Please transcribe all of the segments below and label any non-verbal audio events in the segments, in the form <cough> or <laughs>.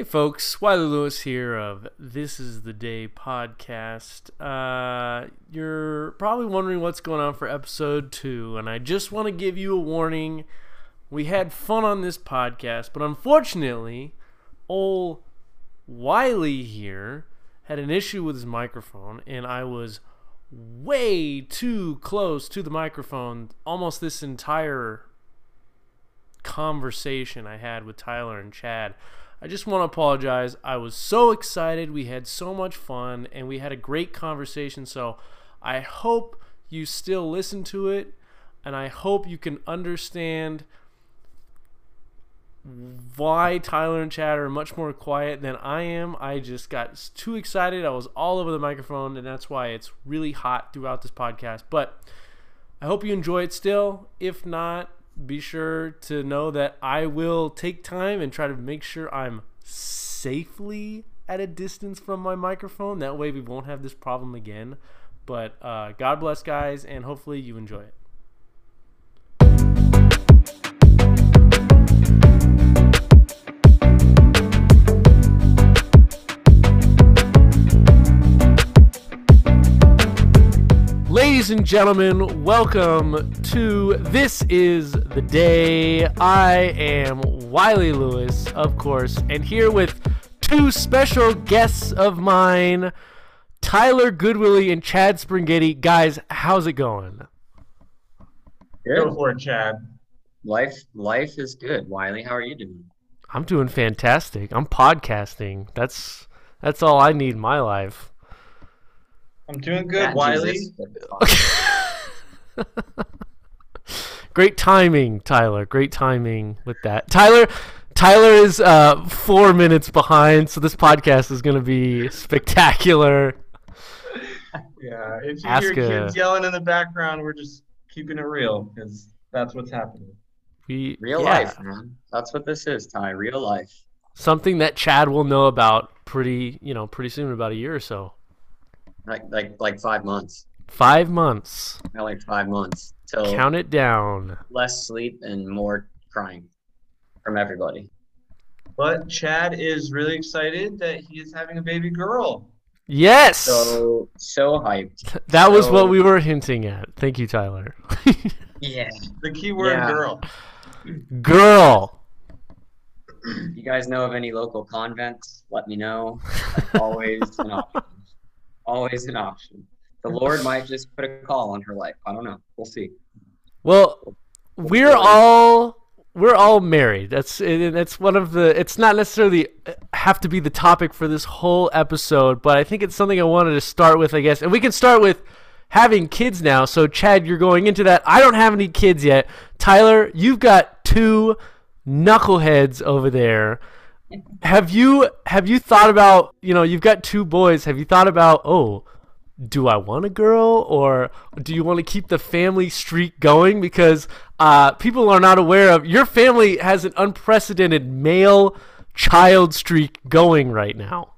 Hey folks, Wiley Lewis here of This Is the Day podcast. Uh, you're probably wondering what's going on for episode two, and I just want to give you a warning. We had fun on this podcast, but unfortunately, old Wiley here had an issue with his microphone, and I was way too close to the microphone almost this entire conversation I had with Tyler and Chad. I just want to apologize. I was so excited. We had so much fun and we had a great conversation. So I hope you still listen to it and I hope you can understand why Tyler and Chad are much more quiet than I am. I just got too excited. I was all over the microphone, and that's why it's really hot throughout this podcast. But I hope you enjoy it still. If not, be sure to know that I will take time and try to make sure I'm safely at a distance from my microphone. That way, we won't have this problem again. But uh, God bless, guys, and hopefully, you enjoy it. Ladies and gentlemen, welcome to This Is the Day. I am Wiley Lewis, of course, and here with two special guests of mine, Tyler Goodwillie and Chad Springhetti. Guys, how's it going? Go for it, Chad. Life life is good. Wiley, how are you doing? I'm doing fantastic. I'm podcasting. That's that's all I need in my life. I'm doing good, That Wiley. Jesus. <laughs> Great timing, Tyler. Great timing with that. Tyler Tyler is uh, four minutes behind, so this podcast is going to be spectacular. <laughs> Yeah, if you Ask hear a- kids yelling in the background, we're just keeping it real because that's what's happening. We, Real yeah, life, man. That's what this is, Ty. Real life. something that Chad will know about pretty, you know, pretty soon, about a year or so. Like like like five months. Five months. Not like five months. Till Count it down. less sleep and more crying from everybody. But Chad is really excited that he is having a baby girl. Yes, So so hyped. that was what we were hinting at. Thank you, Tyler. <laughs> Yeah. The key word Yeah. girl. Girl. You guys know of any local convents? Let me know. Always an option. Always an option. The Lord might just put a call on her life. I don't know. We'll see. Well, we're all we're all married. That's that's one of the. It's not necessarily uh, have to be the topic for this whole episode, but I think it's something I wanted to start with. I guess, and we can start with having kids now. So, Chad, you're going into that. I don't have any kids yet. Tyler, you've got two knuckleheads over there. Have you have you thought about you know you've got two boys? Have you thought about oh do I want a girl or do you want to keep the family streak going? Because uh, people are not aware of your family has an unprecedented male child streak going right now.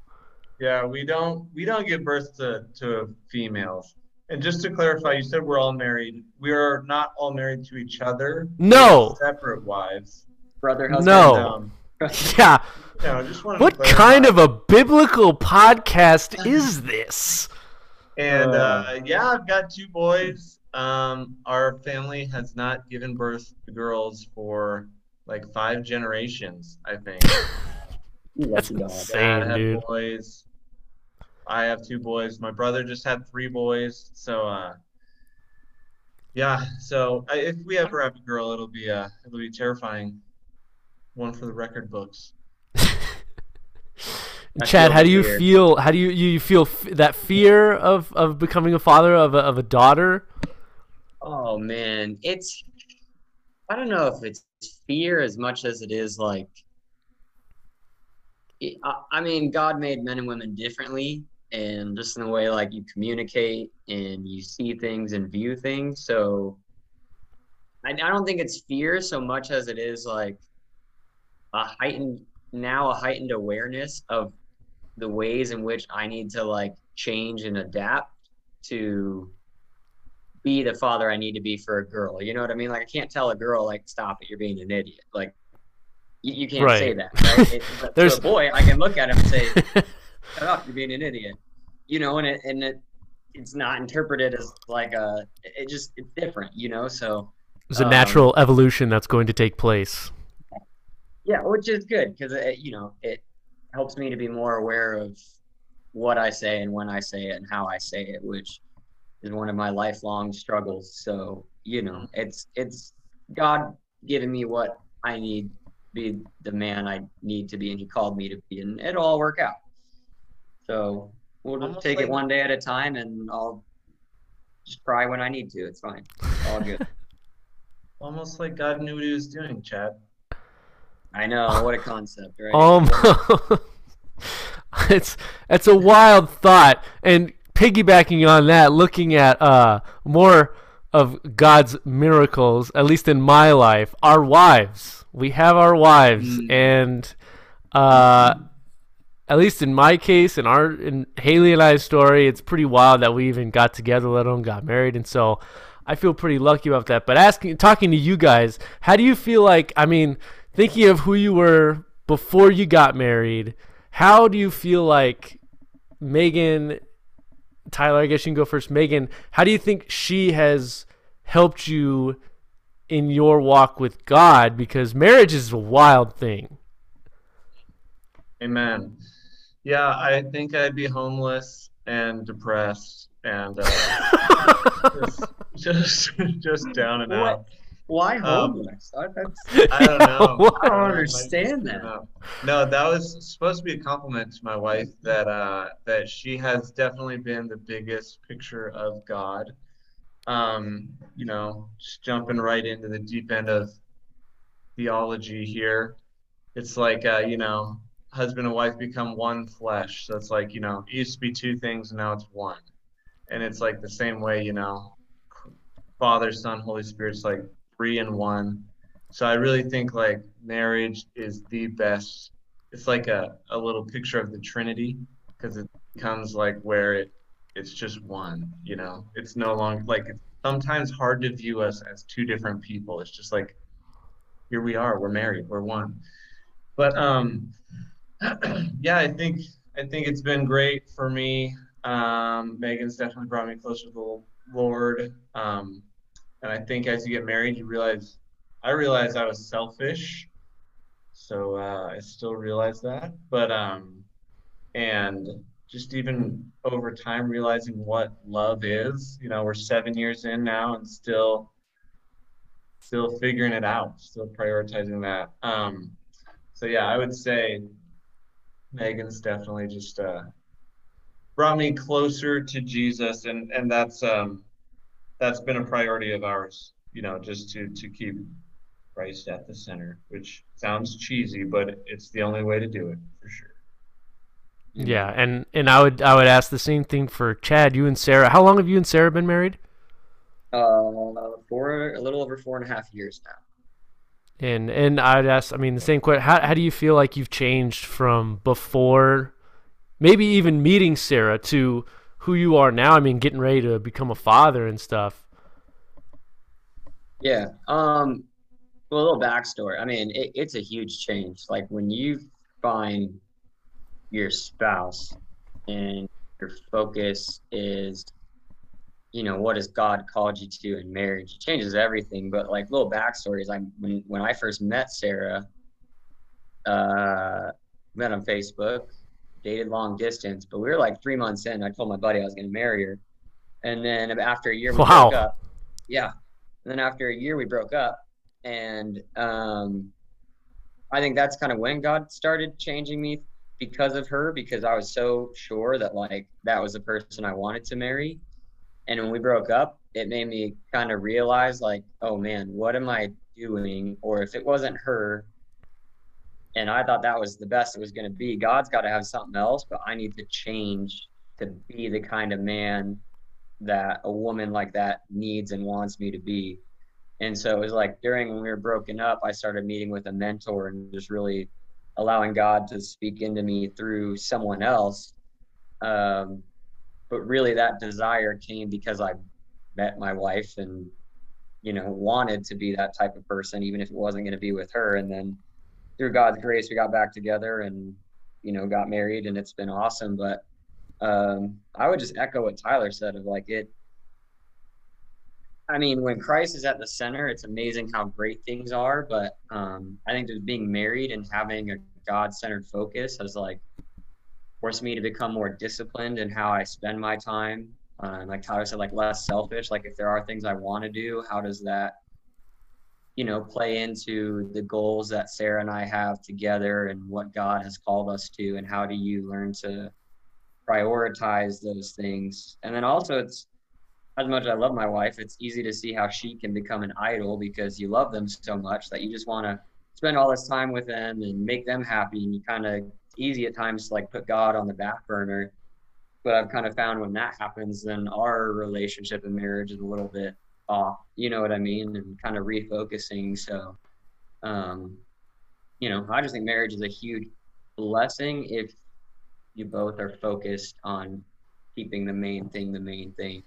Yeah, we don't we don't give birth to, to females. And just to clarify, you said we're all married. We are not all married to each other. No. Separate wives. Brother, husband. No. Um, <laughs> Yeah. no, I just What to kind of a biblical podcast is this? And uh, yeah, I've got two boys. Um, our family has not given birth to girls for like five generations, I think. <laughs> That's lucky dog. insane. Dad had dude. boys. I have two boys. My brother just had three boys. So uh, yeah. So I, if we ever have a girl, it'll be uh, it'll be terrifying. One for the record books. I <laughs> Chad, how do you weird. feel? How do you you feel f- that fear of, of becoming a father of a, of a daughter? Oh man, it's I don't know if it's fear as much as it is like it- I I mean, God made men and women differently, and just in the way like you communicate and you see things and view things. So I, I don't think it's fear so much as it is like a heightened now a heightened awareness of the ways in which I need to like change and adapt to be the father I need to be for a girl. You know what I mean? Like I can't tell a girl like stop it, you're being an idiot. Like You, you can't Right. say that. Right? It, but There's- to a boy, I can look at him and say, <laughs> "Shut up, you're being an idiot." You know, and it and it it's not interpreted as like a. It just it's different, you know. So There's a Um, natural evolution that's going to take place. Yeah, which is good because it you know it helps me to be more aware of what I say and when I say it and how I say it, which is one of my lifelong struggles. So you know, it's it's God giving me what I need to be the man I need to be, and He called me to be, and it'll all work out. So we'll just Almost take like- it one day at a time, and I'll just cry when I need to. It's fine. It's all good. <laughs> Almost like God knew what He was doing, Chad. I know what a concept, right? Um, <laughs> it's it's a wild thought, and piggybacking on that, looking at uh more of God's miracles, at least in my life, our wives. We have our wives, Mm. and uh, at least in my case, in our in Haley and I's story, it's pretty wild that we even got together, let alone got married, and so. I feel pretty lucky about that. But asking, talking to you guys, how do you feel like? I mean, thinking of who you were before you got married, how do you feel like Megan, Tyler? I guess you can go first. Megan, how do you think she has helped you in your walk with God? Because marriage is a wild thing. Amen. Yeah, I think I'd be homeless and depressed and uh, <laughs> just, just just down and out. Why Um. I- that's- <laughs> I don't know. I don't understand that. No. No, that was supposed to be a compliment to my wife that uh, that she has definitely been the biggest picture of God. Um, you know, just jumping right into the deep end of theology here. It's like uh, you know, husband and wife become one flesh. So it's like, you know, it used to be two things and now it's one. And it's like the same way, you know, Father, Son, Holy Spirit's like three in one. So I really think like marriage is the best. It's like a, a little picture of the Trinity because it becomes like where it it's just one, you know. It's no longer like it's sometimes hard to view us as two different people. It's just like here we are, we're married, we're one. But um <clears throat> yeah, I think I think it's been great for me. Um, Megan's definitely brought me closer to the Lord. Um, and I think as you get married, you realize I realized I was selfish. So uh, I still realize that. But um, and just even over time realizing what love is. You know, we're seven years in now and still still figuring it out, still prioritizing that. Um, so yeah, I would say Megan's definitely just uh, brought me closer to Jesus, and and that's um, that's been a priority of ours. You know, just to to keep Christ at the center, which sounds cheesy, but it's the only way to do it for sure. Yeah, and and I would I would ask the same thing for Chad. You and Sarah. How long have you and Sarah been married? Uh, four, a little over four and a half years now. And and I'd ask. I mean, the same question. How how do you feel like you've changed from before, maybe even meeting Sarah to who you are now? I mean, getting ready to become a father and stuff. Yeah. Um. Well, a little backstory. I mean, it, it's a huge change. Like when you find your spouse and your focus is, you know, what has God called you to in marriage? It changes everything. But like little backstory is like when when I first met Sarah, uh, met on Facebook, dated long distance, but we were like three months in. I told my buddy I was going to marry her, and then after a year we Wow. broke up. Yeah. And then after a year we broke up, and um, I think that's kind of when God started changing me because of her because I was so sure that like that was the person I wanted to marry. And when we broke up, it made me kind of realize like, oh man, what am I doing? Or if it wasn't her, and I thought that was the best it was going to be, God's got to have something else, but I need to change to be the kind of man that a woman like that needs and wants me to be. And so it was like during when we were broken up, I started meeting with a mentor and just really allowing God to speak into me through someone else. Um, but really, that desire came because I met my wife and, you know, wanted to be that type of person, even if it wasn't going to be with her. And then through God's grace, we got back together and you know got married, and it's been awesome. But um, I would just echo what Tyler said of like it. I mean, when Christ is at the center, it's amazing how great things are. But um, I think just being married and having a God-centered focus has like forced me to become more disciplined in how I spend my time. Uh, like Tyler said, like less selfish. Like if there are things I want to do, how does that, you know, play into the goals that Sarah and I have together and what God has called us to, and how do you learn to prioritize those things? And then also, it's as much as I love my wife, it's easy to see how she can become an idol because you love them so much that you just want to spend all this time with them and make them happy. And you kind of easy at times to like put God on the back burner. But I've kind of found when that happens, then our relationship and marriage is a little bit off. You know what I mean? And kind of refocusing. So, um, you know, I just think marriage is a huge blessing if you both are focused on keeping the main thing the main thing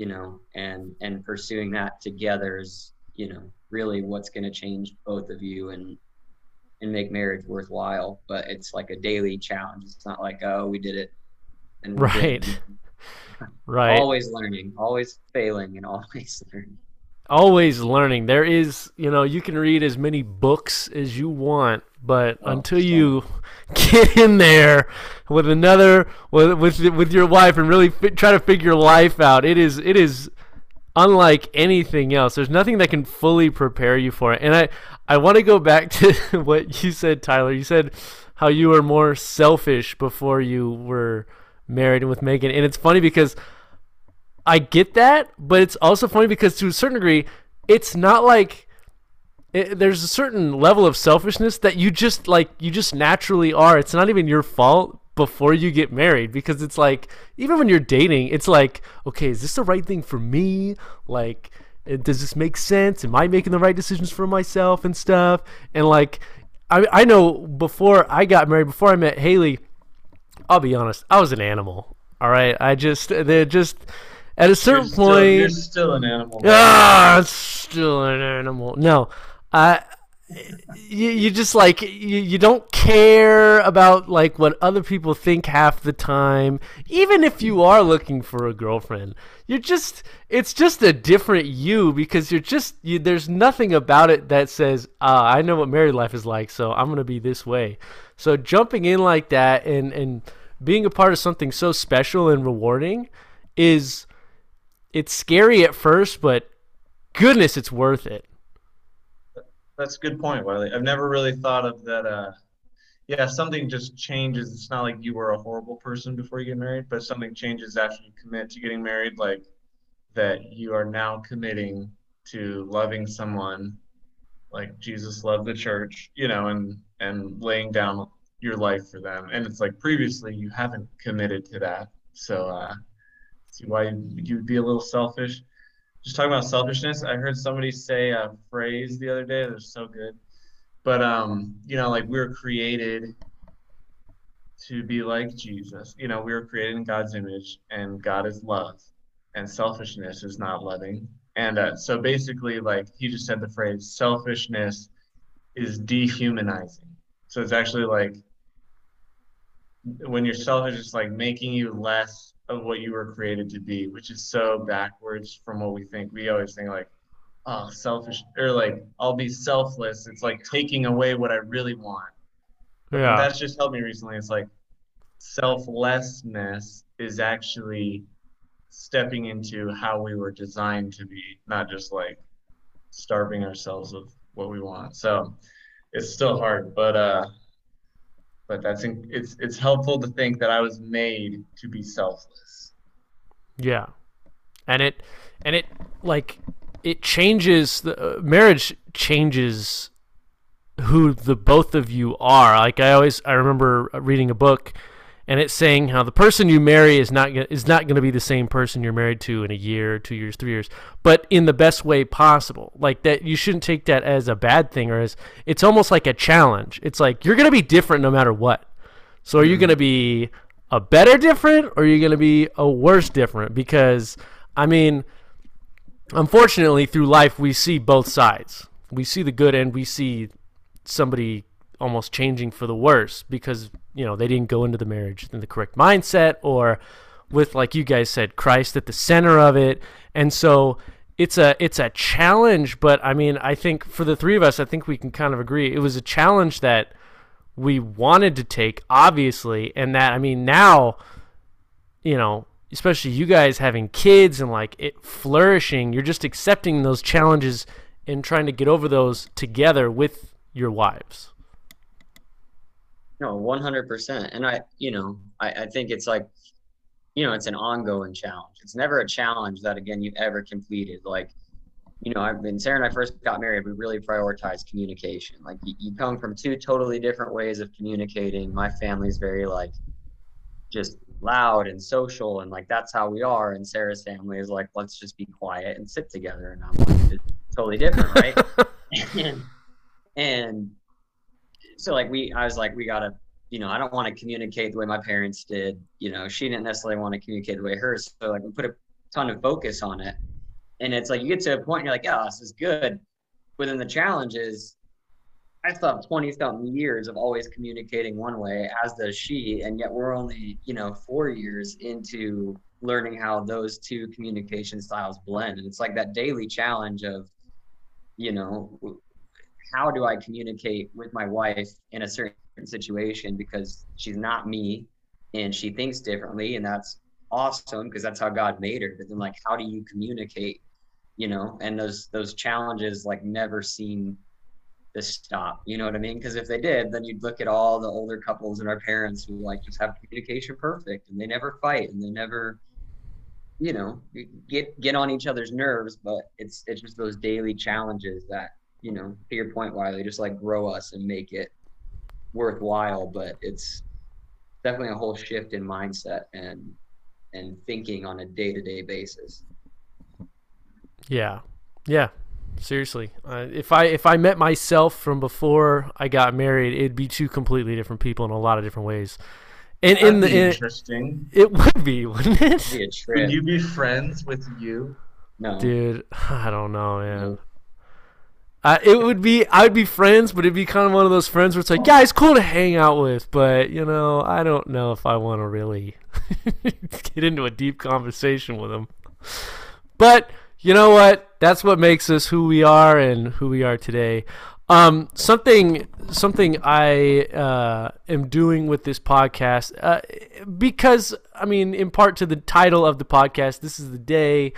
you know, and and pursuing that together is, you know, really what's going to change both of you and and make marriage worthwhile. But it's like a daily challenge. It's not like oh we did it, and right, <laughs> right. Always learning, always failing, and <laughs> always learning always learning. There is, you know, you can read as many books as you want, but oh, until you <laughs> get in there with another with with, with your wife and really fi- try to figure life out, it is it is unlike anything else. There's nothing that can fully prepare you for it. And I I want to go back <laughs> to what you said, Tyler. You said how you were more selfish before you were married and with Megan, and it's funny because I get that, but it's also funny because to a certain degree, it's not like it, there's a certain level of selfishness that you just like you just naturally are. It's not even your fault before you get married because it's like even when you're dating, it's like, okay, is this the right thing for me? Like eh, does this make sense? Am I making the right decisions for myself and stuff? And like I I know before I got married, before I met Haley, I'll be honest, I was an animal. All right. I just they're just at a certain you're point, still, you're still an animal. Ah, still an animal. No, I. You, you just like you, you don't care about like what other people think half the time even if you are looking for a girlfriend you're just it's just a different you because you're just you, there's nothing about it that says uh, i know what married life is like so i'm gonna be this way so jumping in like that and and being a part of something so special and rewarding is it's scary at first, but goodness, it's worth it. That's a good point, Wiley. I've never really thought of that. Uh, yeah, something just changes. It's not like you were a horrible person before you get married, but something changes after you commit to getting married, like that you are now committing to loving someone like Jesus loved the church, you know, and and laying down your life for them. And it's like previously you haven't committed to that. So uh, see why you'd be a little selfish. Just talking about selfishness, I heard somebody say a phrase the other day that was so good. But um, you know, like we were created to be like Jesus. You know, we were created in God's image, and God is love, and selfishness is not loving. And uh, so basically, like he just said the phrase, selfishness is dehumanizing. So it's actually like when you're selfish, it's like making you less of what you were created to be, which is so backwards from what we think. We always think like, oh, selfish or like I'll be selfless. It's like taking away what I really want. Yeah. That's just helped me recently. It's like selflessness is actually stepping into how we were designed to be, not just like starving ourselves of what we want. So it's still hard, but uh but that's it's it's helpful to think that I was made to be selfless. Yeah, and it and it like it changes the uh, marriage changes who the both of you are. Like I always I remember reading a book and it's saying how the person you marry is not is not going to be the same person you're married to in a year, two years, three years, but in the best way possible. Like that, you shouldn't take that as a bad thing or as it's almost like a challenge. It's like you're going to be different no matter what. So are you mm-hmm. going to be a better different or are you going to be a worse different? Because I mean, unfortunately, through life we see both sides. We see the good and we see somebody almost changing for the worse because you know they didn't go into the marriage in the correct mindset or with like you guys said Christ at the center of it. And so it's a it's a challenge but I mean I think for the three of us I think we can kind of agree it was a challenge that we wanted to take obviously and that I mean now you know especially you guys having kids and like it flourishing you're just accepting those challenges and trying to get over those together with your wives No, one hundred percent. And I, you know, I, I think it's like, you know, it's an ongoing challenge. It's never a challenge that again you've ever completed. Like, you know, I've been Sarah and I first got married, we really prioritized communication. Like you, you come from two totally different ways of communicating. My family's very like just loud and social and like that's how we are. And Sarah's family is like, let's just be quiet and sit together. And I'm like, it's totally different, right? <laughs> <laughs> and, and so like we i was like we gotta you know i don't want to communicate the way my parents did you know she didn't necessarily want to communicate the way hers so like we put a ton of focus on it. And it's like you get to a point you're like oh this is good. But then the challenge is i still have 20 something years of always communicating one way as does she and yet we're only you know four years into learning how those two communication styles blend. And it's like that daily challenge of you know how do I communicate with my wife in a certain situation because she's not me and she thinks differently and that's awesome because that's how God made her. But then like how do you communicate, you know, and those those challenges like never seem to stop. You know what I mean? Because if they did, then you'd look at all the older couples and our parents who like just have communication perfect and they never fight and they never you know get get on each other's nerves but it's it's just those daily challenges that you know, to your point, Wiley, just like grow us and make it worthwhile. But it's definitely a whole shift in mindset and and thinking on a day to day basis. Yeah, yeah. Seriously, uh, if I if I met myself from before I got married, it'd be two completely different people in a lot of different ways. And That'd in the be in, interesting. it would be, wouldn't It'd be a Would you be friends with you? no. dude? <sighs> I don't know, man. Uh, it would be I would be friends, but it'd be kind of one of those friends where it's like, yeah, it's cool to hang out with, but you know, I don't know if I want to really <laughs> get into a deep conversation with them. But you know what? That's what makes us who we are and who we are today. Um, something something I uh, am doing with this podcast uh, because I mean, in part to the title of the podcast, this is the day,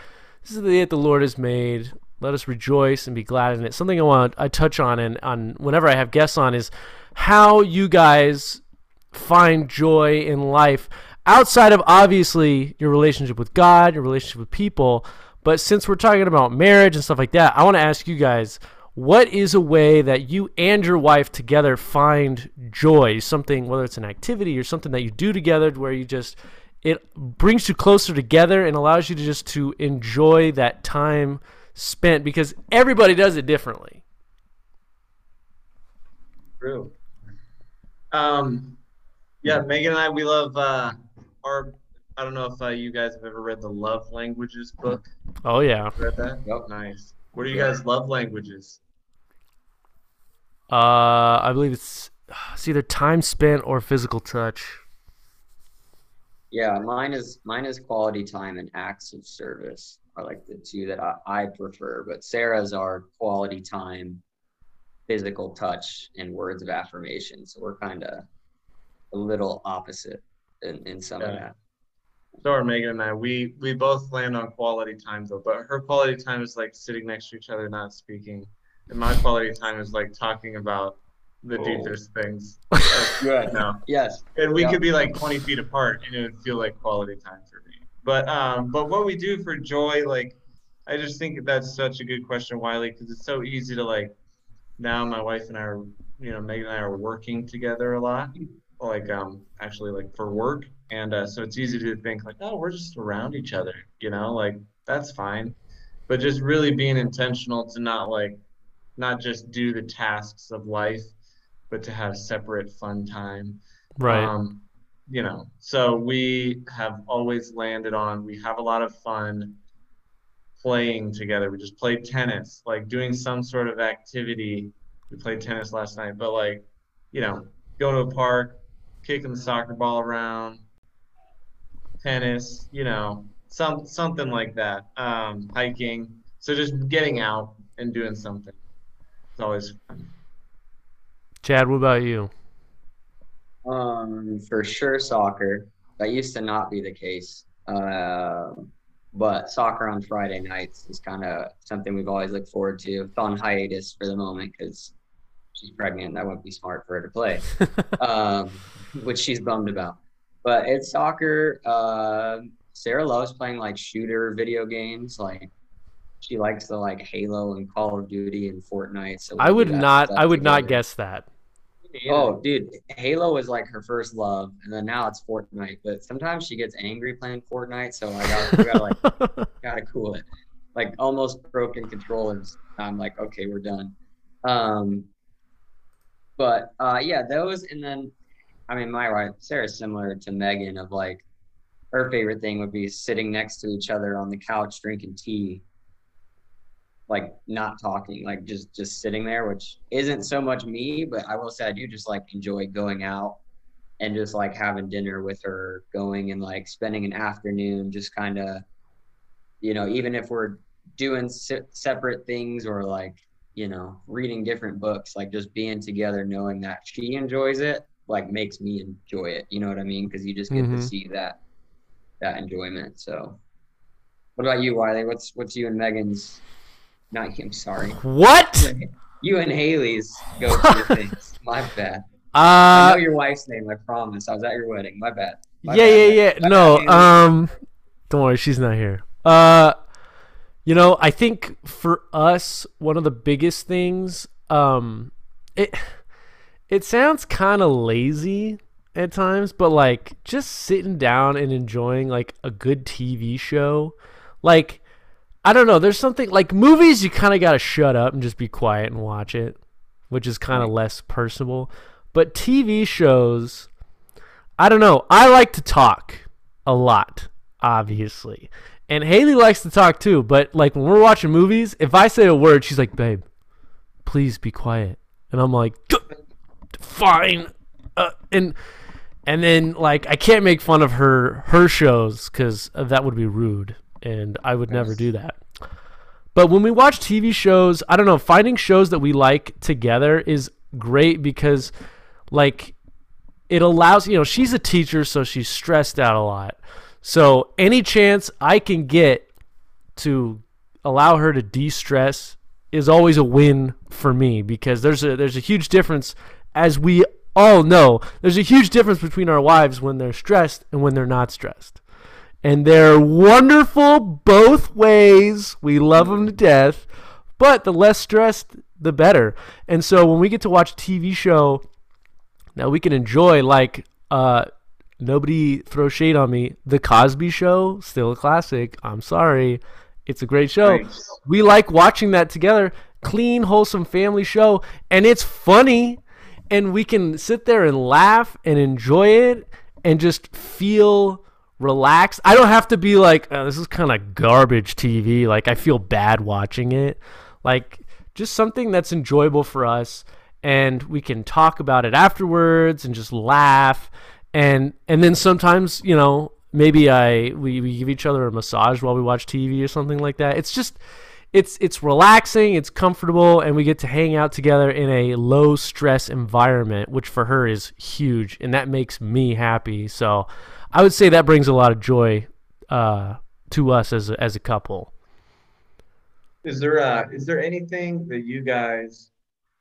this is the day that the Lord has made. Let us rejoice and be glad in it. Something I want I touch on and on whenever I have guests on is how you guys find joy in life outside of obviously your relationship with God, your relationship with people. But since we're talking about marriage and stuff like that, I want to ask you guys what is a way that you and your wife together find joy? Something, whether it's an activity or something that you do together where you just, it brings you closer together and allows you to just to enjoy that time spent because everybody does it differently. True. Um, yeah, Megan and I, we love uh, our. I don't know if uh, you guys have ever read the Love Languages book. Oh, yeah. Read that? Yep. Nice. What are you guys' love languages? Uh, I believe it's, it's either time spent or physical touch. Yeah, mine is mine is quality time and acts of service are like the two that I, I prefer. But Sarah's are quality time, physical touch, and words of affirmation. So we're kind of a little opposite in, in some of that. So are Megan and I. We we both land on quality time though, but her quality time is like sitting next to each other, not speaking, and my quality time is like talking about the Oh. deepest things. <laughs> Good. No. Yes. and we Yeah. could be like 20 feet apart and it would feel like quality time for me but um but what we do for joy like i just think that's such a good question wiley because it's so easy to like now my wife and i are you know megan and i are working together a lot like um actually like for work. And uh, so it's easy to think like oh we're just around each other you know like that's fine. But just really being intentional to not like not just do the tasks of life but to have separate fun time. Right. um, you know, so we have always landed on we have a lot of fun playing together. We just played tennis, like doing some sort of activity. We played tennis last night, but like you know, going to a park, kicking the soccer ball around, tennis, you know, some something like that. Um, hiking. So just getting out and doing something. It's always fun. Chad, what about you? Um, for sure, soccer. That used to not be the case. Uh, but soccer on Friday nights is kind of something we've always looked forward to. It's on hiatus for the moment because she's pregnant. That wouldn't be smart for her to play, <laughs> um, which she's bummed about. But it's soccer. Uh, Sarah loves playing like shooter video games. Like she likes the like Halo and Call of Duty and Fortnite. So I would not. I would not guess that. Oh, dude, Halo was like her first love, and then now it's Fortnite. But sometimes she gets angry playing Fortnite, so I got we gotta like <laughs> gotta cool it. Like almost broken controllers. I'm like, okay, we're done. Um, but uh, yeah, those, and then I mean, my wife Sarah's similar to Megan of like her favorite thing would be sitting next to each other on the couch drinking tea like not talking, like just just sitting there, which isn't so much me, but I will say I do just like enjoy going out and just like having dinner with her, going and like spending an afternoon, just kind of, you know, even if we're doing se- separate things or like, you know, reading different books, like just being together, knowing that she enjoys it, like makes me enjoy it. You know what I mean? Because you just get Mhm. to see that that enjoyment. So, what about you, Wiley? What's what's you and Megan's? Not. I'm sorry. what? You and Haley's go to <laughs> things. My bad. I know Uh, your wife's name. I promise. I was at your wedding. My bad. My yeah, bad. yeah, yeah. My No, bad, um, don't worry, she's not here. Uh, you know, I think for us, one of the biggest things, um, it it sounds kind of lazy at times, but like just sitting down and enjoying like a good TV show, like. I don't know. There's something like movies. You kind of gotta shut up and just be quiet and watch it, which is kind of less personable. But TV shows, I don't know. I like to talk a lot, obviously. And Haley likes to talk too, but like when we're watching movies, if I say a word, she's like, "Babe, please be quiet." And I'm like, "Fine." Uh, and and then like I can't make fun of her her shows cuz that would be rude and I would never do that. But when we watch TV shows, I don't know, finding shows that we like together is great because like it allows you know she's a teacher so she's stressed out a lot. So any chance i can get to allow her to de-stress is always a win for me because there's a there's a huge difference as we all know there's a huge difference between our wives when they're stressed and when they're not stressed and they're wonderful both ways we love them to death but the less stressed the better and so when we get to watch a tv show now we can enjoy like uh nobody throw shade on me. The Cosby Show, still a classic. I'm sorry. It's a great show. Nice. We like watching that together. Clean, wholesome family show. And it's funny. And we can sit there and laugh and enjoy it and just feel relaxed. I don't have to be like, oh, this is kind of garbage TV. Like, I feel bad watching it. Like, just something that's enjoyable for us and we can talk about it afterwards and just laugh and and then sometimes you know maybe i we, we give each other a massage while we watch tv or something like that it's just it's it's relaxing it's comfortable and we get to hang out together in a low stress environment which for her is huge and that makes me happy so i would say that brings a lot of joy uh, to us as a, as a couple Is there uh is there anything that you guys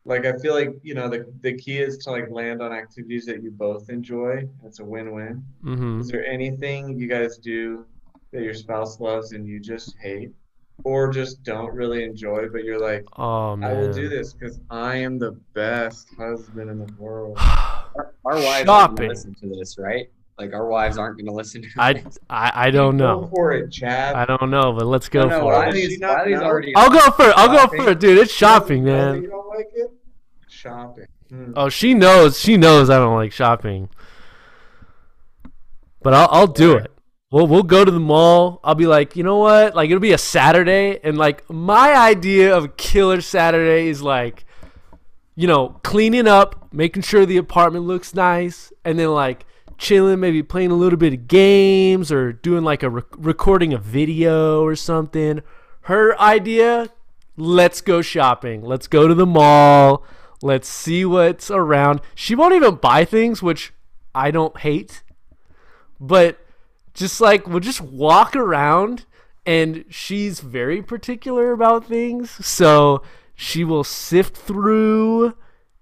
like I feel like you know the the key is to like land on activities that you both enjoy. It's a win-win. hmm Is there anything you guys do that your spouse loves and you just hate or just don't really enjoy but you're like oh I will do this because I am the best husband in the world. Our, <sighs> our wives aren't gonna listen to this, right? Like our wives aren't gonna listen to I. I i don't know. Go for it, Chad. i don't know but let's go No, no, for it Why Wiley's, does Wiley's already. I'll go for it. I'll go Shopping. for it, dude. It's shopping, man. You don't like it? Shopping. Hmm. Oh, she knows. She knows I don't like shopping. But I'll I'll do it. We'll we'll go to the mall. I'll be like, you know what? Like it'll be a Saturday, and like my idea of killer Saturday is like you know, cleaning up, making sure the apartment looks nice, and then like chilling, maybe playing a little bit of games or doing like a rec- recording a video or something. Her idea, let's go shopping. Let's go to the mall. Let's see what's around. She won't even buy things, which I don't hate. But just like we'll just walk around and she's very particular about things. So she will sift through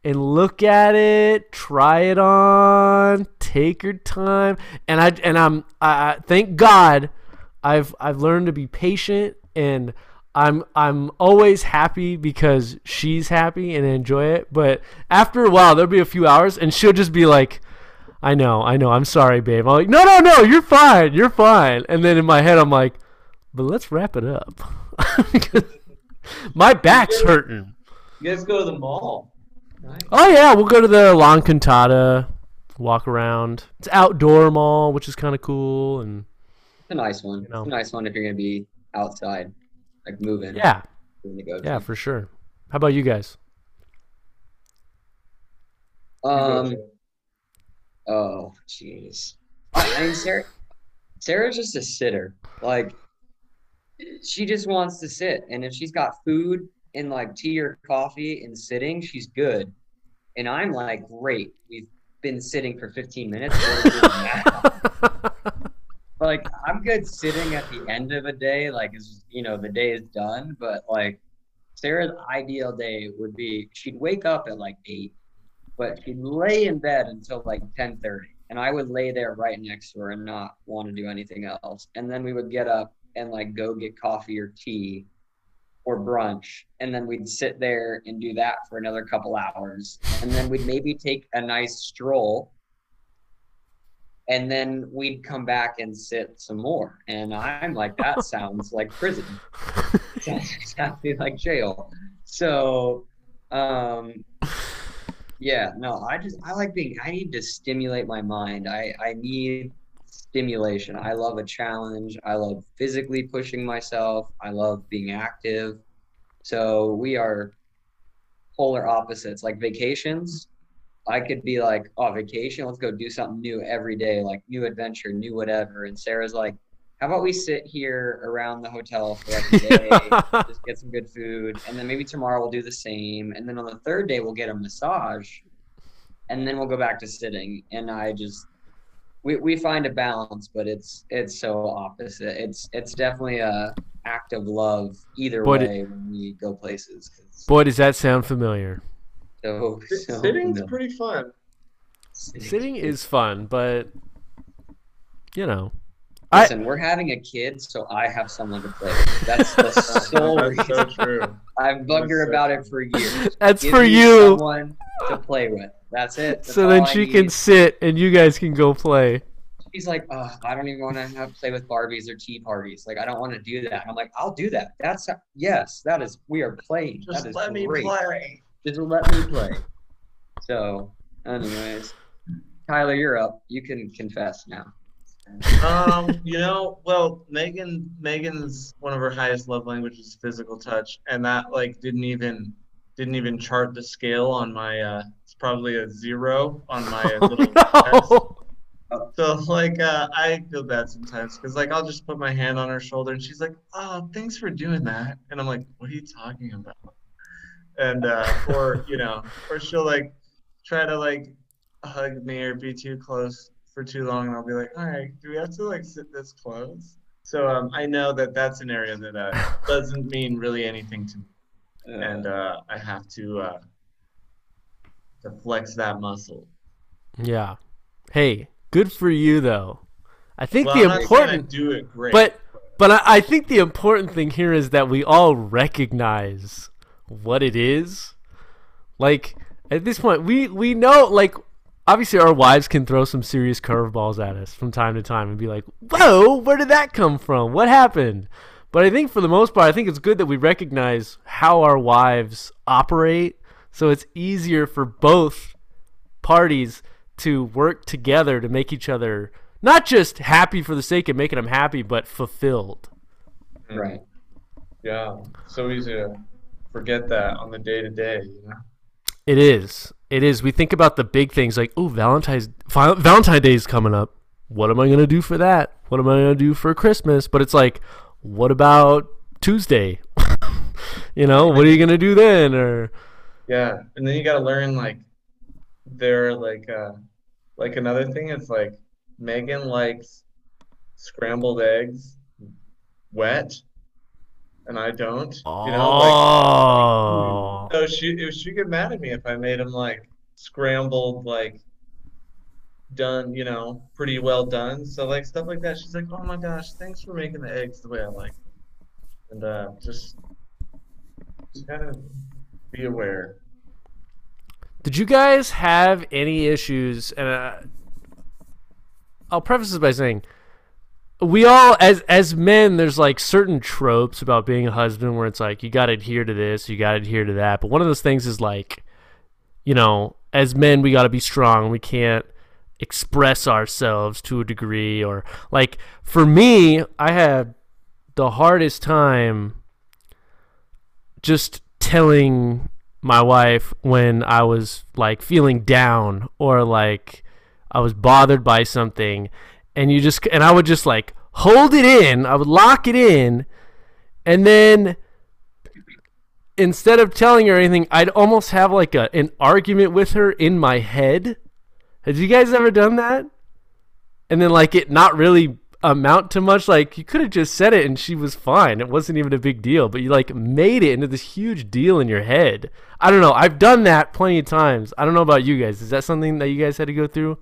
and look at it, try it on, take your time, and I and I'm I, thank God I've I've learned to be patient and I'm I'm always happy because she's happy and enjoy it. But after a while, there'll be a few hours, and she'll just be like, "I know, I know, I'm sorry, babe." I'm like, "No, no, no, you're fine, you're fine." And then in my head, I'm like, "But let's wrap it up." <laughs> <laughs> my back's hurting. You guys go to the mall. Nice. Oh yeah, we'll go to the La Encantada, walk around. It's outdoor mall, which is kind of cool, and It's a nice one. You know. It's a nice one if you're gonna be outside, like moving. yeah, something to go to. yeah, for sure. How about you guys? Um. Oh, jeez. I I mean, Sarah. Sarah's just a sitter. Like, she just wants to sit, and if she's got food and like tea or coffee and sitting, she's good. And I'm like, great. We've been sitting for 15 minutes. what are we doing now? <laughs> like, I'm good sitting at the end of a day. Like, is you know, the day is done. But like, Sarah's ideal day would be she'd wake up at like eight but she'd lay in bed until like 10:30 and I would lay there right next to her and not want to do anything else and then we would get up and like go get coffee or tea or brunch and then we'd sit there and do that for another couple hours. And then we'd maybe take a nice stroll and then we'd come back and sit some more. And I'm like that <laughs> sounds like prison. <laughs> Exactly like jail. So um yeah, no, I just I like being I need to stimulate my mind. I I need stimulation. I love a challenge. I love physically pushing myself. I love being active. So we are polar opposites. Like vacations, I could be like, "Oh, vacation, let's go do something new every day, like new adventure, new whatever." And Sarah's like, "How about we sit here around the hotel for like a day, <laughs> just get some good food, and then maybe tomorrow we'll do the same, and then on the third day we'll get a massage, and then we'll go back to sitting." And I just we, we find a balance, but it's it's so opposite. It's it's definitely a act of love either Boy, did- way when we go places. Boy, does that sound familiar. so, so Sitting's no. pretty fun. Sitting is fun, but you know, I- Listen, we're having a kid, so I have someone to play with. That's the sole <laughs> That's so reason. true. I've bugged her so about it for years. that's Give for you. Someone to play with. That's it. That's So then she can sit and you guys can go play. She's like, oh, I don't even want to have play with Barbies or tea parties. Like, I don't want to do that. I'm like, I'll do that. That's yes, that is. We are playing. Just that is let me play. Just let me play. So, anyways, Tyler, you're up. You can confess now. um, you know, well, Megan, Megan's one of her highest love languages is physical touch, and that like didn't even didn't even chart the scale on my. uh It's probably a zero on my <laughs> little test. So like, uh, I feel bad sometimes because like I'll just put my hand on her shoulder and she's like, "Oh, thanks for doing that," and I'm like, "What are you talking about?" And uh, or you know, or she'll like try to like hug me or be too close for too long, and I'll be like, "All right, do we have to like sit this close?" So um, I know that that's an area that uh, doesn't mean really anything to me, and uh, I have to uh, to flex that muscle. Yeah. Hey, good for you though. I think Well, the I'm not saying I important do it great, but but I, I think the important thing here is that we all recognize what it is. Like at this point, we we know like obviously our wives can throw some serious curveballs at us from time to time and be like, "Whoa, where did that come from? What happened?" But I think for the most part, I think it's good that we recognize how our wives operate, so it's easier for both parties to work together to make each other not just happy for the sake of making them happy, but fulfilled. right. Yeah, so easy to forget that on the day to day. You know. It is. It is. We think about the big things like, oh, Valentine's Valentine Day is coming up. What am I gonna do for that? What am I gonna do for Christmas? But it's like, what about Tuesday? <laughs> you know, what are you gonna do then? Or Yeah, and then you gotta learn like they're like uh like another thing is like Megan likes scrambled eggs wet and I don't. You know, like oh, so she if she get mad at me if I made them like scrambled like done, you know, pretty well done. So like stuff like that. She's like, Oh my gosh, thanks for making the eggs the way I like. And uh just just kind of be aware. Did you guys have any issues? And uh, I'll preface this by saying, we all, as as men, there's like certain tropes about being a husband where it's like you got to adhere to this, you got to adhere to that. But one of those things is like, you know, as men, we got to be strong. We can't express ourselves to a degree, or like for me, I had the hardest time just telling my wife when I was like feeling down or like I was bothered by something and you just and I would just like hold it in, I would lock it in and then instead of telling her anything, I'd almost have like a an argument with her in my head. Have you guys ever done that? And then like it not really amount to much like you could have just said it and she was fine. It wasn't even a big deal but you like made it into this huge deal in your head. I don't know. I've done that plenty of times. I don't know about you guys. Is that something that you guys had to go through?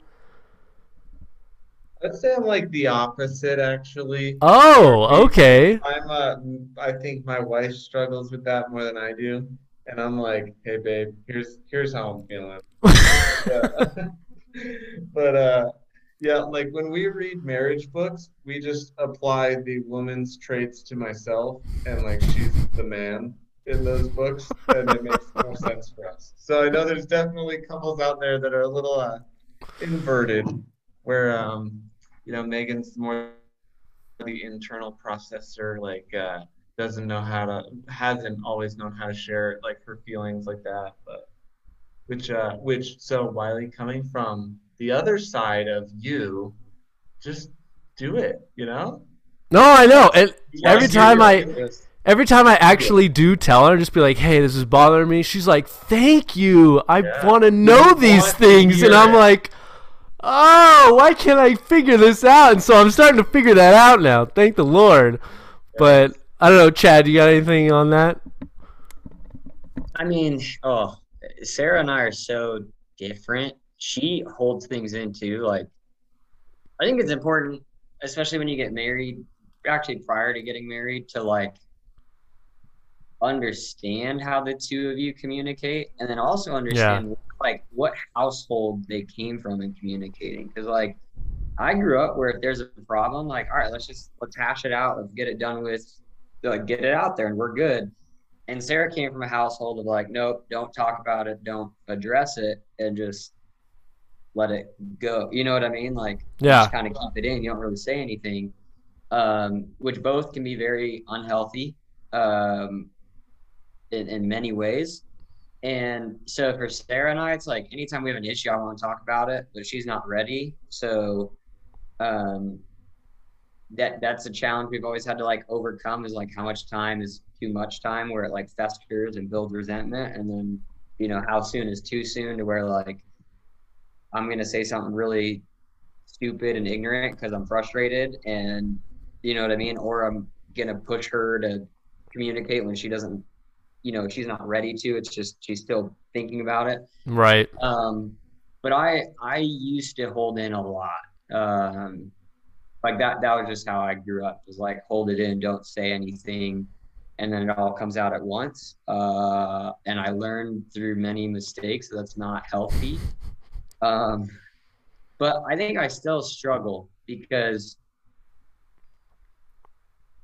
I'd say I'm like the opposite actually. oh okay. I'm uh I think my wife struggles with that more than I do. And I'm like, hey babe, here's here's how I'm feeling. <laughs> <laughs> But uh yeah, like when we read marriage books, we just apply the woman's traits to myself and like she's the man in those books and it makes more <laughs> sense for us. So I know there's definitely couples out there that are a little uh inverted where um you know Megan's more the internal processor like uh doesn't know how to hasn't always known how to share like her feelings like that but which uh which so Wiley coming from the other side of you just do it you know no i know and Yeah, every time i interest. every time i actually do tell her just be like hey this is bothering me she's like thank you i Yeah. want to You know these want things and i'm it. like oh why can't i figure this out and so i'm starting to figure that out now thank the lord but i don't know chad you got anything on that I mean, oh, Sarah and I are so different. She holds things in too. Like, I think it's important, especially when you get married, actually prior to getting married, to like understand how the two of you communicate and then also understand like what household they came from in communicating. Because, like, I grew up where if there's a problem, like, all right, let's just let's hash it out, let's get it done with, like, get it out there, and we're good. And Sarah came from a household of like, nope, don't talk about it, don't address it, and just let it go. You know what I mean? Like, Yeah. just kind of keep it in. You don't really say anything, um, which both can be very unhealthy um, in, in many ways. And so for Sarah and I, it's like anytime we have an issue, I want to talk about it, but she's not ready. So um, that that's a challenge we've always had to like overcome is like how much time is too much time where it like festers and builds resentment and then you know how soon is too soon to where like i'm gonna say something really stupid and ignorant because i'm frustrated and you know what i mean or i'm gonna push her to communicate when she doesn't you know she's not ready to it's just she's still thinking about it right um, but I I used to hold in a lot. Um, like that that was just how I grew up. Was like hold it in, don't say anything, and then it all comes out at once. Uh, and I learned through many mistakes that's not healthy. Um, but I think I still struggle because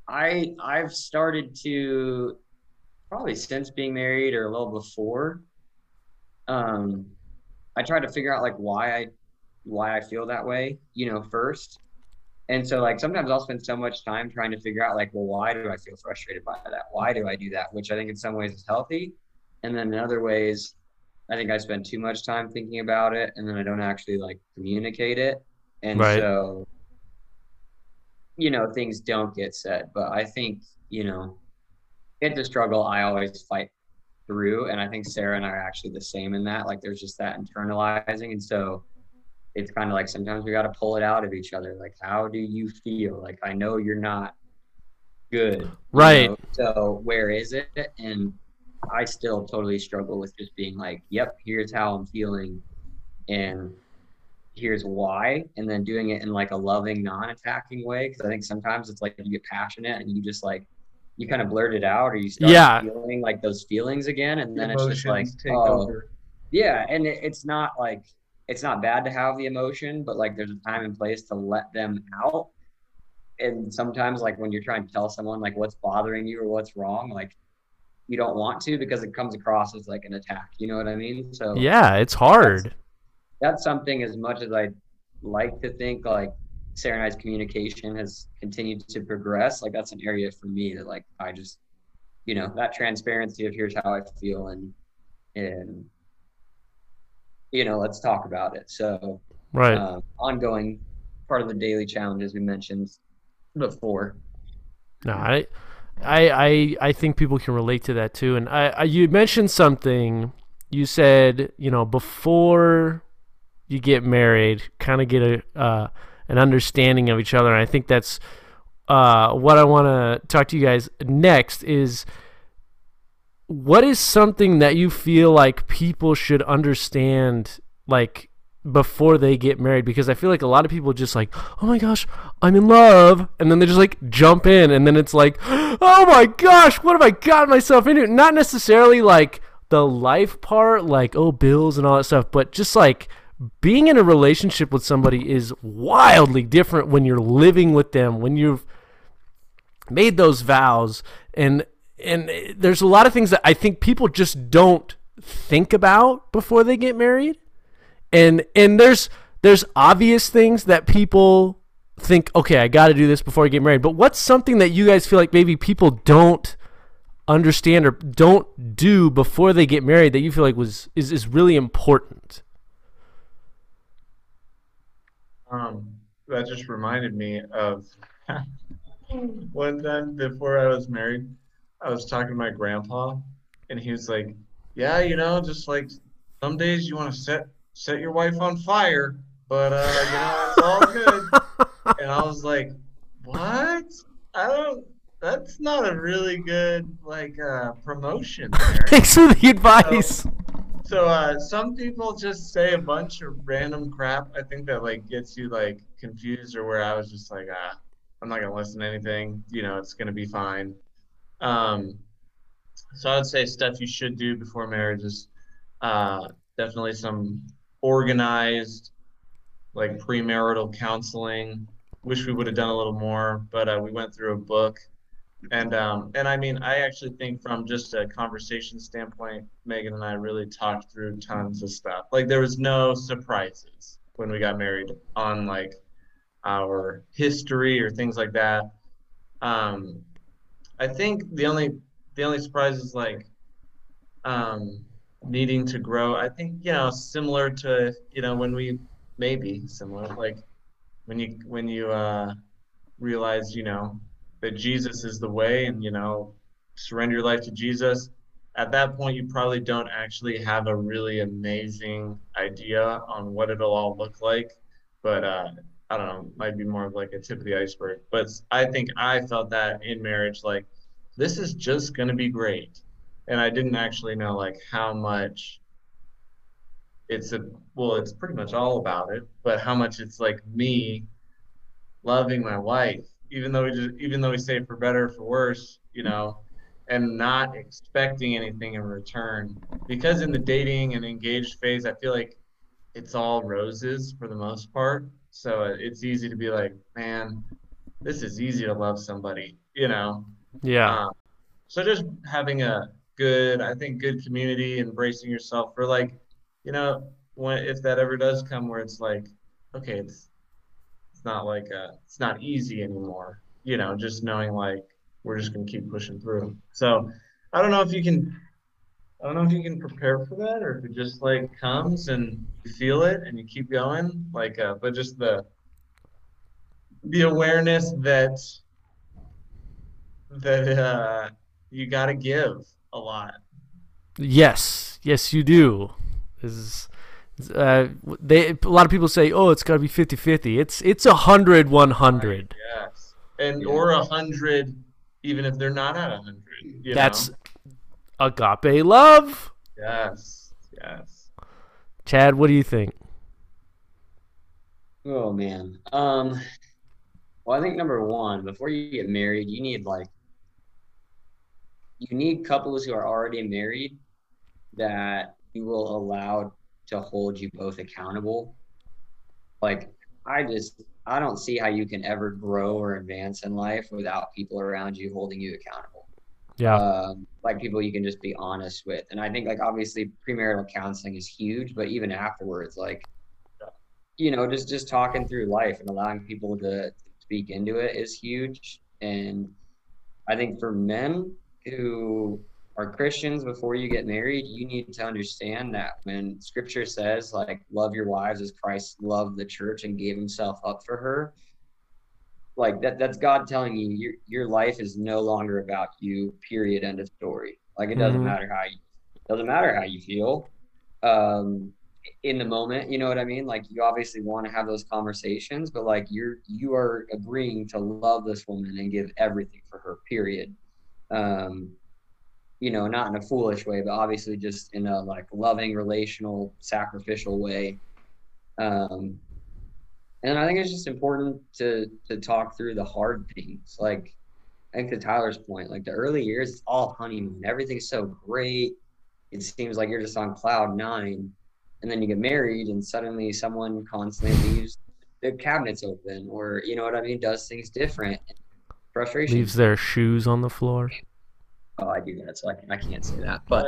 I I've started to probably since being married or a little before. Um, I try to figure out like why I why I feel that way, you know, first. And so like sometimes I'll spend so much time trying to figure out like, well, why do I feel frustrated by that? Why do I do that? Which I think in some ways is healthy. And then in other ways, I think I spend too much time thinking about it, and then I don't actually like communicate it, and Right. so you know things don't get said. But I think you know it's a struggle I always fight through, and I think Sarah and I are actually the same in that. Like there's just that internalizing, and so it's kind of like sometimes we got to pull it out of each other. Like, how do you feel? Like I know you're not good, you Right. know, So where is it? And I still totally struggle with just being like, yep, here's how I'm feeling, and here's why, and then doing it in like a loving, non-attacking way. Because I think sometimes it's like you get passionate and you just like you kind of blurt it out, or you start Yeah. feeling like those feelings again, and then it's just like, take oh, over. yeah, and it, it's not like it's not bad to have the emotion, but like there's a time and place to let them out. And sometimes, like when you're trying to tell someone like what's bothering you or what's wrong, like you don't want to because it comes across as like an attack. You know what I mean? So Yeah, it's hard. that's something as much as I like to think like Sarah and I's communication has continued to progress. Like that's an area for me that like I just, you know, that transparency of here's how I feel and and you know, let's talk about it. So Right. um, ongoing part of the daily challenges we mentioned before. No, I, I, I, I think people can relate to that too. And I, I, you mentioned something. You said, you know, before you get married, kind of get a uh, an understanding of each other. And I think that's uh, what I want to talk to you guys next. Is what is something that you feel like people should understand, like before they get married because I feel like a lot of people just like, oh my gosh, I'm in love, and then they just like jump in, and then it's like, <gasps> oh my gosh, what have I gotten myself into? Not necessarily like the life part, like oh bills and all that stuff, but just like being in a relationship with somebody is wildly different when you're living with them, when you've made those vows, and and there's a lot of things that I think people just don't think about before they get married and and there's there's obvious things that people think okay i got to do this before i get married. But what's something that you guys feel like maybe people don't understand or don't do before they get married that you feel like was is, is really important? Um, that just reminded me of <laughs> one time before I was married, I was talking to my grandpa, and he was like, "Yeah, you know, just like some days you want to set set your wife on fire, but uh, you know, it's all good." <laughs> And I was like, "What? I don't. That's not a really good like uh, promotion there." <laughs> thanks for the advice So uh, some people just say a bunch of random crap. I think that like gets you like confused, or where I was just like, ah, I'm not gonna listen to anything. You know, it's gonna be fine. Um, so I would say stuff you should do before marriage is uh, definitely some organized, like premarital counseling. Wish we would have done a little more, but uh, we went through a book and um, and I mean, I actually think from just a conversation standpoint, Megan and I really talked through tons of stuff. Like there was no surprises when we got married on like our history or things like that. Um, I think the only the only surprise is like um, needing to grow. I think you know similar to you know when we maybe similar like when you when you uh, realize you know that Jesus is the way and you know surrender your life to Jesus at that point you probably don't actually have a really amazing idea on what it'll all look like but uh I don't know might be more of like a tip of the iceberg but I think I felt that in marriage like this is just to be great and I didn't actually know like how much it's a well it's pretty much all about it but how much it's like me loving my wife even though we just even though we say for better or for worse you know and not expecting anything in return. Because in the dating and engaged phase i feel like it's all roses for the most part. So it's easy to be like man this is easy to love somebody you know? Yeah. Um, so just having a good i think good community embracing yourself for like you know when if that ever does come where it's like okay it's it's not like uh it's not easy anymore you know just knowing like we're just gonna keep pushing through so i don't know if you can I don't know if you can prepare for that or if it just like comes and you feel it and you keep going. Like, uh, but just the the awareness that that uh, you got to give a lot. Yes, yes, you do. Is uh, they a lot of people say, "Oh, it's got to be 50-50. It's it's a hundred one hundred. Yes, and Yeah. or a hundred, even if they're not at a hundred. you That's know? agape love. yes, yes. Chad, what do you think? Oh man. Um well I think number one, before you get married, you need like you need couples who are already married that you will allow to hold you both accountable. Like I just I don't see how you can ever grow or advance in life without people around you holding you accountable. Yeah, Um, like people you can just be honest with. And I think like obviously premarital counseling is huge, but even afterwards, like you know, just just talking through life and allowing people to speak into it is huge. And I think for men who are Christians before you get married, you need to understand that when scripture says like love your wives as Christ loved the church and gave himself up for her, like that that's God telling you your your life is no longer about you, period, end of story. Like it doesn't Mhm. matter how you doesn't matter how you feel. Um in the moment, you know what I mean? Like you obviously want to have those conversations, but like you're you are agreeing to love this woman and give everything for her, period. Um you know, not in a foolish way, but obviously just in a like loving, relational, sacrificial way. Um, and I think it's just important to to talk through the hard things. Like I think to Tyler's point, like the early years, it's all honeymoon. Everything's so great. It seems like you're just on cloud nine, and then you get married, and suddenly someone constantly leaves the cabinets open, or you know what I mean, does things different. Frustration. leaves their shoes on the floor. Oh, I do that, so I, can, I can't say that. But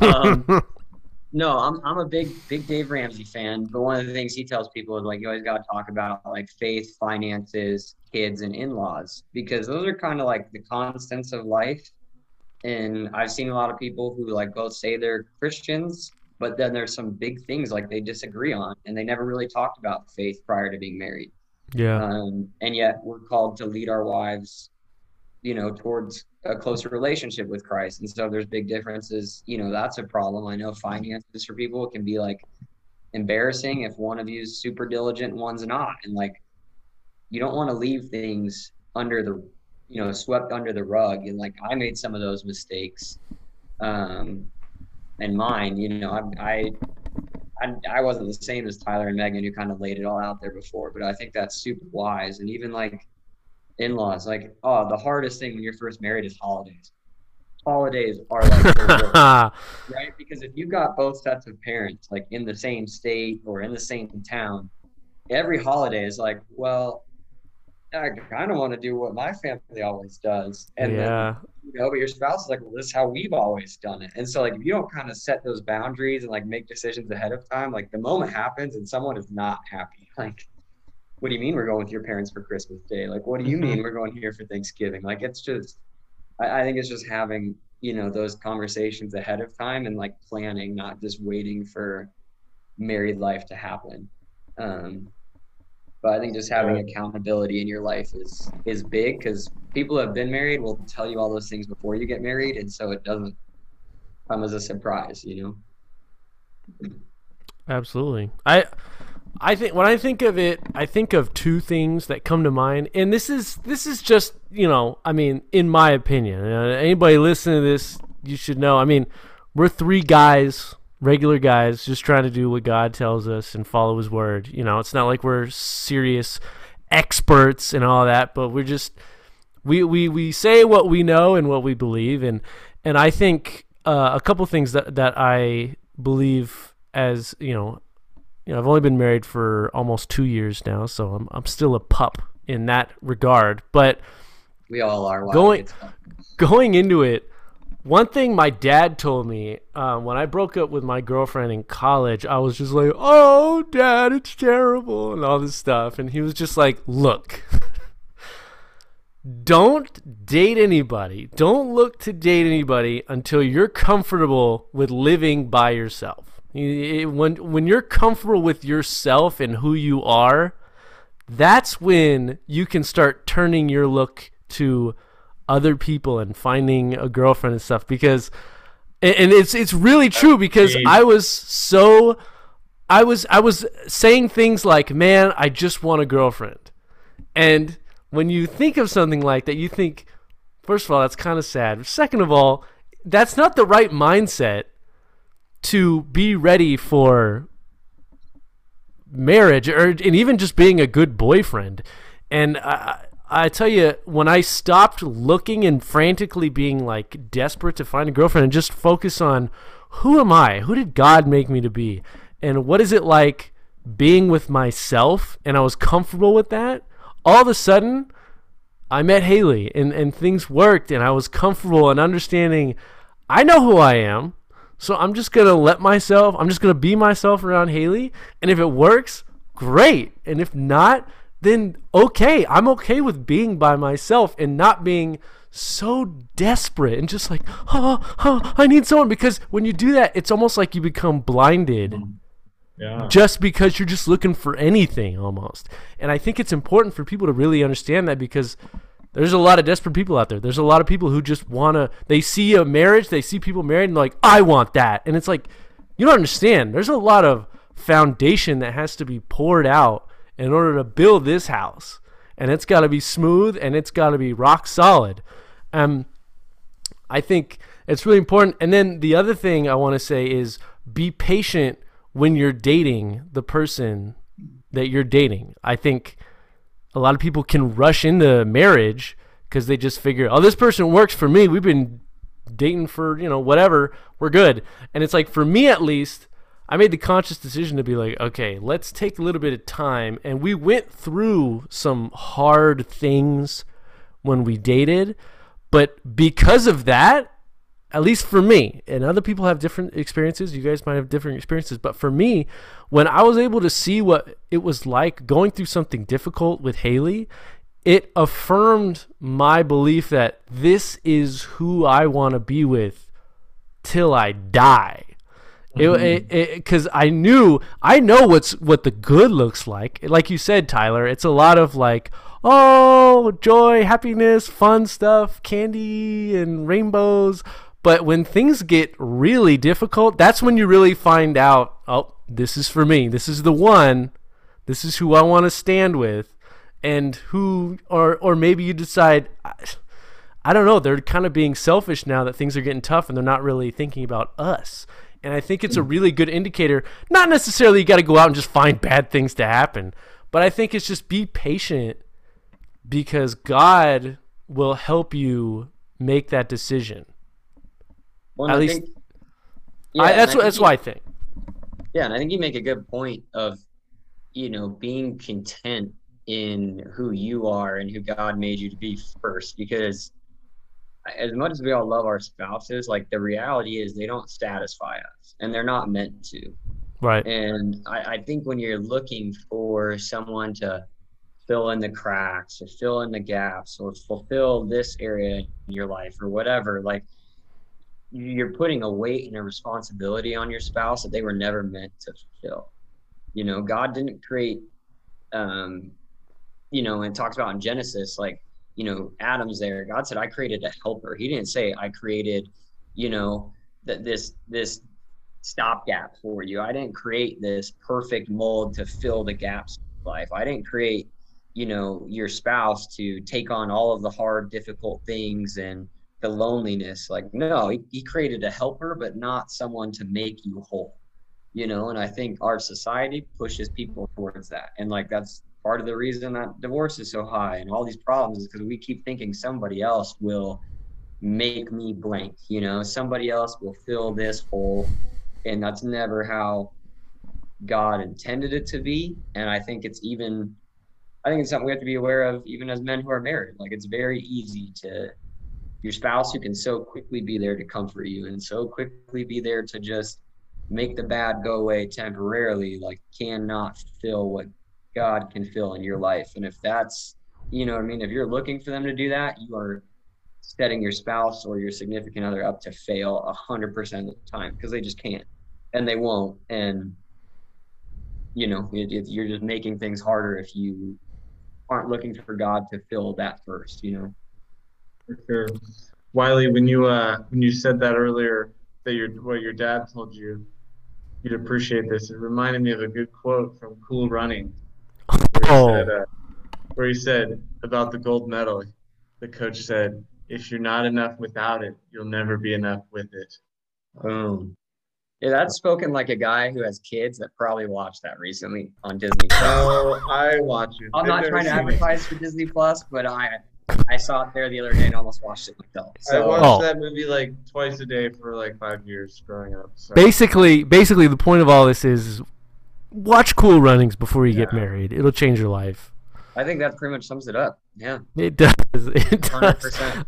But um, <laughs> no, I'm I'm a big big Dave Ramsey fan. But one of the things he tells people is like you always got to talk about like faith, finances, kids, and in-laws because those are kind of like the constants of life. And I've seen a lot of people who like both say they're Christians, but then there's some big things like they disagree on, and they never really talked about faith prior to being married. Yeah, Um, and yet we're called to lead our wives, you know, towards a closer relationship with Christ. And so there's big differences. You know, that's a problem. I know finances for people can be like embarrassing if one of you is super diligent and one's not. And like, you don't want to leave things under the, you know, swept under the rug. And like, I made some of those mistakes. Um, and mine, you know, I, I I, I wasn't the same as Tyler and Megan who kind of laid it all out there before, but I think that's super wise. And even like in-laws, like oh, the hardest thing when you're first married is holidays. Holidays are like <laughs> worst, right? Because if you've got both sets of parents like in the same state or in the same town, every holiday is like, well, I kind of want to do what my family always does, and then yeah, you know, but your spouse is like, well, this is how we've always done it. And so, like, if you don't kind of set those boundaries and like make decisions ahead of time, like the moment happens and someone is not happy, <laughs> like, what do you mean we're going with your parents for Christmas Day? Like, what do you mean we're going here for Thanksgiving? Like, it's just, I, I think it's just having, you know, those conversations ahead of time and like planning, not just waiting for married life to happen. Um, but I think just having accountability in your life is is big because people who have been married will tell you all those things before you get married, and so it doesn't come as a surprise, you know. absolutely. I I think when I think of it, I think of two things that come to mind, and this is this is just you know, I mean, in my opinion, uh, anybody listening to this, you should know. I mean, we're three guys, regular guys, just trying to do what God tells us and follow His word. You know, it's not like we're serious experts and all that, but we're just we we we say what we know and what we believe, and and I think uh, a couple things that that I believe as you know you know, I've only been married for almost two years now, so I'm I'm still a pup in that regard. But We all are. Going- going into it, one thing my dad told me um, when I broke up with my girlfriend in college, I was just like, "Oh, dad, it's terrible," and all this stuff, and he was just like, "Look." <laughs> don't date anybody. Don't look to date anybody until you're comfortable with living by yourself. When when you're comfortable with yourself and who you are, that's when you can start turning your look to other people and finding a girlfriend and stuff because and it's it's really true because I was so I was I was saying things like, "Man, I just want a girlfriend." And when you think of something like that, you think first of all, that's kind of sad. Second of all, that's not the right mindset to be ready for marriage or and even just being a good boyfriend. And I, I tell you, when I stopped looking and frantically being like desperate to find a girlfriend and just focus on who am I? Who did God make me to be? And what is it like being with myself? And I was comfortable with that. All of a sudden, I met Haley and, and things worked and I was comfortable and understanding I know who I am. So I'm just going to let myself, I'm just going to be myself around Haley. And if it works, great. And if not, then okay. I'm okay with being by myself and not being so desperate and just like, oh, oh, I need someone. Because when you do that, it's almost like you become blinded. Mm-hmm. Yeah. Just because you're just looking for anything almost. And I think it's important for people to really understand that because there's a lot of desperate people out there. There's a lot of people who just want to, they see a marriage, they see people married, and like, I want that. And it's like, you don't understand. There's a lot of foundation that has to be poured out in order to build this house. And it's got to be smooth and it's got to be rock solid. Um, I think it's really important. And then the other thing I want to say is be patient when you're dating the person that you're dating. I think a lot of people can rush into marriage because they just figure, oh, this person works for me. We've been dating for, you know, whatever. We're good. And it's like, for me at least, I made the conscious decision to be like, okay, let's take a little bit of time. And we went through some hard things when we dated. But because of that, at least for me, and other people have different experiences. You guys might have different experiences, but for me, when I was able to see what it was like going through something difficult with Haley, it affirmed my belief that this is who I want to be with till I die. Because mm-hmm. I knew I know what's what the good looks like. Like you said, Tyler, it's a lot of like, oh, joy, happiness, fun stuff, candy and rainbows. But when things get really difficult, that's when you really find out, oh, this is for me. This is the one. This is who I want to stand with. And who or or maybe you decide I don't know, they're kind of being selfish now that things are getting tough and they're not really thinking about us. And I think it's a hmm. really good indicator. Not necessarily you got to go out and just find bad things to happen, but I think it's just be patient because God will help you make that decision. Well, At I least, think, yeah, I, that's what that's what I think. Yeah, and I think you make a good point of, you know, being content in who you are and who God made you to be first. Because as much as we all love our spouses, like the reality is they don't satisfy us, and they're not meant to. Right. And I, I think when you're looking for someone to fill in the cracks or fill in the gaps or fulfill this area in your life or whatever, like you're putting a weight and a responsibility on your spouse that they were never meant to fulfill. You know, God didn't create, um, you know, and talks about in Genesis, like, you know, Adam's there. God said, I created a helper. He didn't say, I created, you know, that this, this stopgap for you. I didn't create this perfect mold to fill the gaps in life. I didn't create, you know, your spouse to take on all of the hard, difficult things and, the loneliness. Like, no, he, he created a helper, but not someone to make you whole. You know, and I think our society pushes people towards that. And like that's part of the reason that divorce is so high and all these problems is because we keep thinking somebody else will make me blank, you know, somebody else will fill this hole. And that's never how God intended it to be. And I think it's even I think it's something we have to be aware of even as men who are married. Like it's very easy to your spouse who can so quickly be there to comfort you and so quickly be there to just make the bad go away temporarily like cannot fill what god can fill in your life and if that's You know I mean? If you're looking for them to do that, you are setting your spouse or your significant other up to fail a hundred percent of the time because they just can't and they won't. And you know, it, it, you're just making things harder if you aren't looking for God to fill that first. You know. For sure. Wiley, when you uh when you said that earlier that your what your dad told you, you'd appreciate this. It reminded me of a good quote from Cool Running, where he Oh. said, uh, where he said about the gold medal. The coach said, "If you're not enough without it, you'll never be enough with it." Boom. Yeah, that's spoken like a guy who has kids that probably watched that recently on Disney. Plus. Oh, I watch it. I'm They've not trying to seen it. advertise for Disney Plus, but I I saw it there the other day and almost watched it myself. I watched Oh. that movie like twice a day for like five years growing up. So. Basically, basically, the point of all this is watch Cool Runnings before you get married. It'll change your life. I think that pretty much sums it up. Yeah, It does. <laughs> It hundred does.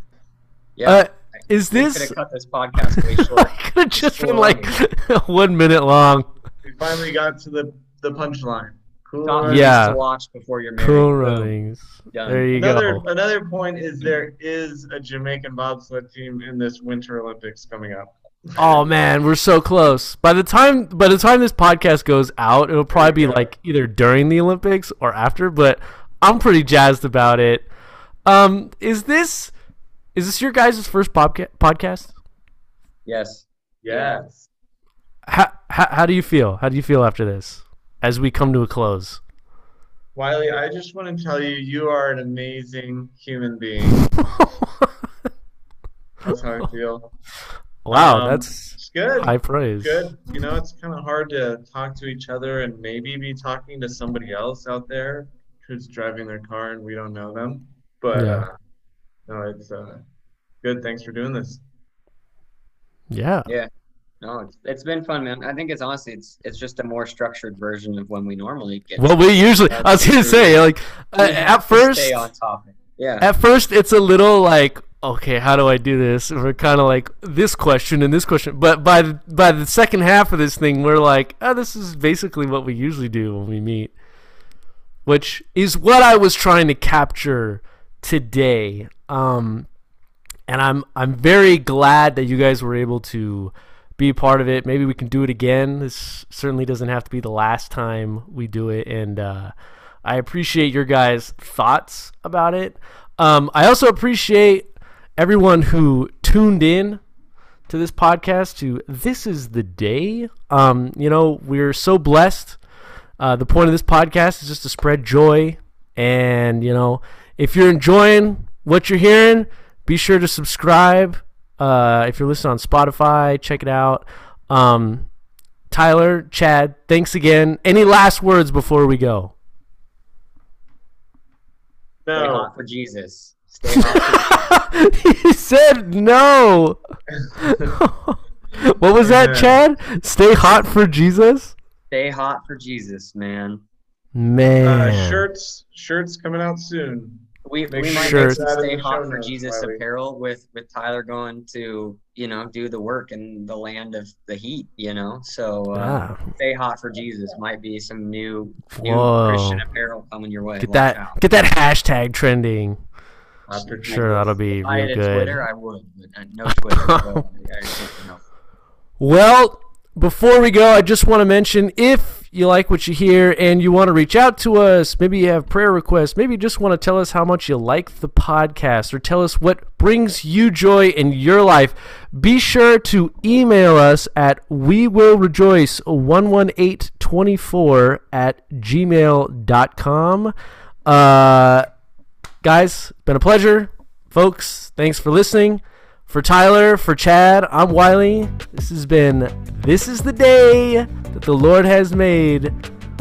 Yeah, Uh, is we could this? have cut this podcast way <laughs> I short. could have just been like <laughs> one minute long. We finally got to the the punchline. Cool. Top Runnings. Yeah. to watch before you're married. Cool Runnings. Done. There you Another go. another point is there is a Jamaican bobsled team in this Winter Olympics coming up. Oh man, we're so close. By the time by the time this podcast goes out, it'll probably be There you go. like either during the Olympics or after. But I'm pretty jazzed about it. Um, is this is this your guys' first podca- podcast? Yes. Yes. How, how how do you feel? How do you feel after this? As we come to a close. Wiley, I just want to tell you, you are an amazing human being. <laughs> That's how I feel. Wow, Um, that's It's good. high praise. Good. You know, it's kind of hard to talk to each other and maybe be talking to somebody else out there who's driving their car and we don't know them. But Yeah. uh, no, it's uh, good. Thanks for doing this. Yeah. Yeah. No, it's, it's been fun, man. I think it's honestly it's it's just a more structured version of when we normally get. Well, we usually. I was gonna say like uh, at first. stay on topic. Yeah. At first, it's a little like, okay, how do I do this? And we're kind of like this question and this question, but by the, by the second half of this thing, we're like, oh, this is basically what we usually do when we meet, which is what I was trying to capture today. Um, and I'm I'm very glad that you guys were able to be a part of it. Maybe we can do it again. This certainly doesn't have to be the last time we do it, and uh, I appreciate your guys' thoughts about it. Um, I also appreciate everyone who tuned in to this podcast. To this is the day. Um, you know, we're so blessed. Uh, the point of this podcast is just to spread joy, and you know, if you're enjoying what you're hearing, be sure to subscribe. Uh, if you're listening on Spotify, check it out. Um, Tyler, Chad, thanks again. Any last words before we go? No. for Jesus. Stay hot. <laughs> He said no. <laughs> what was that, Chad? Stay hot for Jesus? stay hot for Jesus, man. Man. Uh, shirts, shirts coming out soon. We, Make we might you make put some stay hot for Jesus Wiley. apparel with with Tyler going to you know do the work in the land of the heat. You know, so uh, Ah, stay hot for Jesus might be some new new Christian apparel coming your way. get Watch that out. get that hashtag trending. Sure, that'll be If I real had good. Twitter, I would, but uh, no Twitter. so <laughs> I, I just, you. Well, before we go, I just want to mention if you like what you hear and you want to reach out to us, maybe you have prayer requests, maybe you just want to tell us how much you like the podcast or tell us what brings you joy in your life, be sure to email us at we will rejoice 11824 at gmail.com. Uh, guys, been a pleasure. Folks, thanks for listening. For Tyler, for Chad, I'm Wiley. This has been This is the Day that the Lord has made.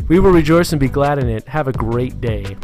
We will rejoice and be glad in it. Have a great day.